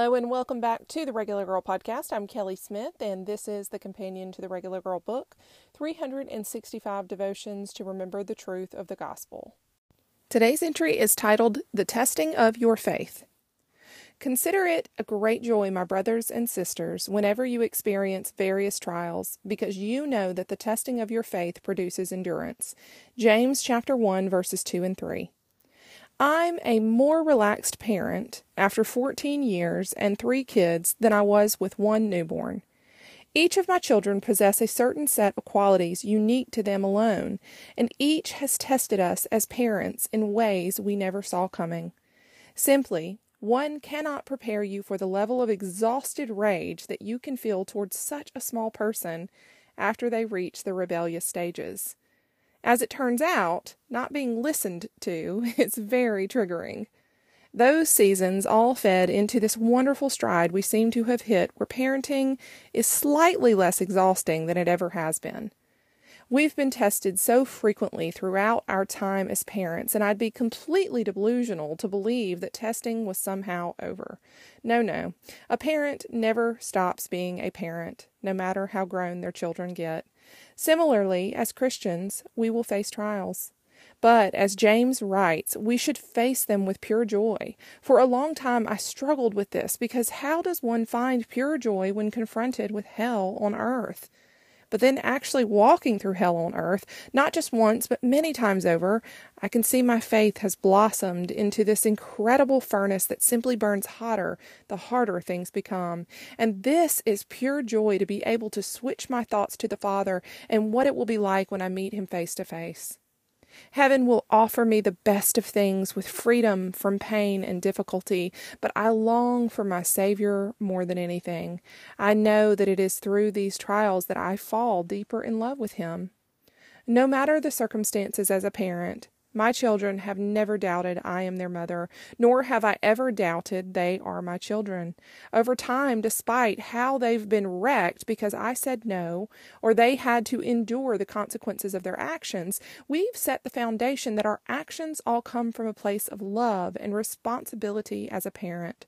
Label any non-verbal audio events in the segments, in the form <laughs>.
Hello and welcome back to the Regular Girl Podcast. I'm Kelly Smith, and this is the companion to the Regular Girl book 365 Devotions to Remember the Truth of the Gospel. Today's entry is titled The Testing of Your Faith. Consider it a great joy, my brothers and sisters, whenever you experience various trials, because you know that the testing of your faith produces endurance. James chapter 1 verses 2 and 3. I'm a more relaxed parent after 14 years and three kids than I was with one newborn. Each of my children possess a certain set of qualities unique to them alone, and each has tested us as parents in ways we never saw coming. Simply, one cannot prepare you for the level of exhausted rage that you can feel towards such a small person after they reach the rebellious stages. As it turns out, not being listened to <laughs> is very triggering. Those seasons all fed into this wonderful stride we seem to have hit where parenting is slightly less exhausting than it ever has been. We've been tested so frequently throughout our time as parents, and I'd be completely delusional to believe that testing was somehow over. No, no. A parent never stops being a parent, no matter how grown their children get. Similarly, as Christians, we will face trials. But, as James writes, we should face them with pure joy. For a long time I struggled with this because how does one find pure joy when confronted with hell on earth? But then actually walking through hell on earth, not just once, but many times over, I can see my faith has blossomed into this incredible furnace that simply burns hotter the harder things become. And this is pure joy to be able to switch my thoughts to the Father and what it will be like when I meet Him face to face. Heaven will offer me the best of things with freedom from pain and difficulty, but I long for my Savior more than anything. I know that it is through these trials that I fall deeper in love with Him. No matter the circumstances as a parent, my children have never doubted I am their mother, nor have I ever doubted they are my children. Over time, despite how they've been wrecked because I said no, or they had to endure the consequences of their actions, we've set the foundation that our actions all come from a place of love and responsibility as a parent.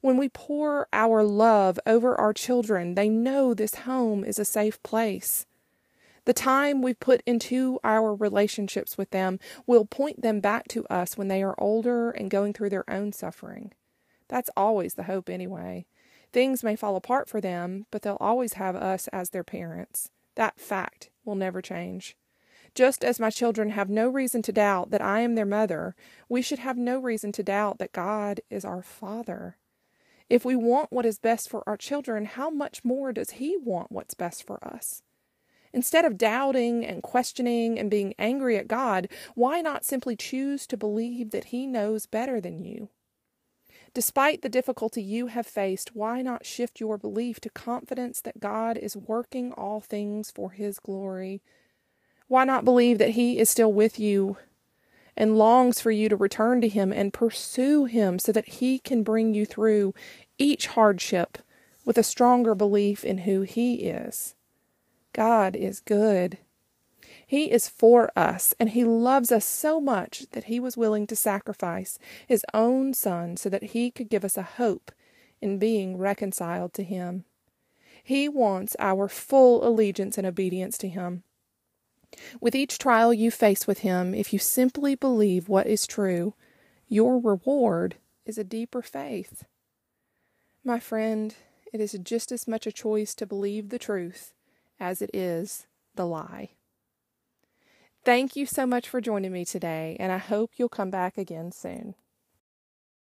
When we pour our love over our children, they know this home is a safe place. The time we put into our relationships with them will point them back to us when they are older and going through their own suffering. That's always the hope, anyway. Things may fall apart for them, but they'll always have us as their parents. That fact will never change. Just as my children have no reason to doubt that I am their mother, we should have no reason to doubt that God is our Father. If we want what is best for our children, how much more does He want what's best for us? Instead of doubting and questioning and being angry at God, why not simply choose to believe that He knows better than you? Despite the difficulty you have faced, why not shift your belief to confidence that God is working all things for His glory? Why not believe that He is still with you and longs for you to return to Him and pursue Him so that He can bring you through each hardship with a stronger belief in who He is? God is good. He is for us, and He loves us so much that He was willing to sacrifice His own Son so that He could give us a hope in being reconciled to Him. He wants our full allegiance and obedience to Him. With each trial you face with Him, if you simply believe what is true, your reward is a deeper faith. My friend, it is just as much a choice to believe the truth as it is the lie. Thank you so much for joining me today, and I hope you'll come back again soon.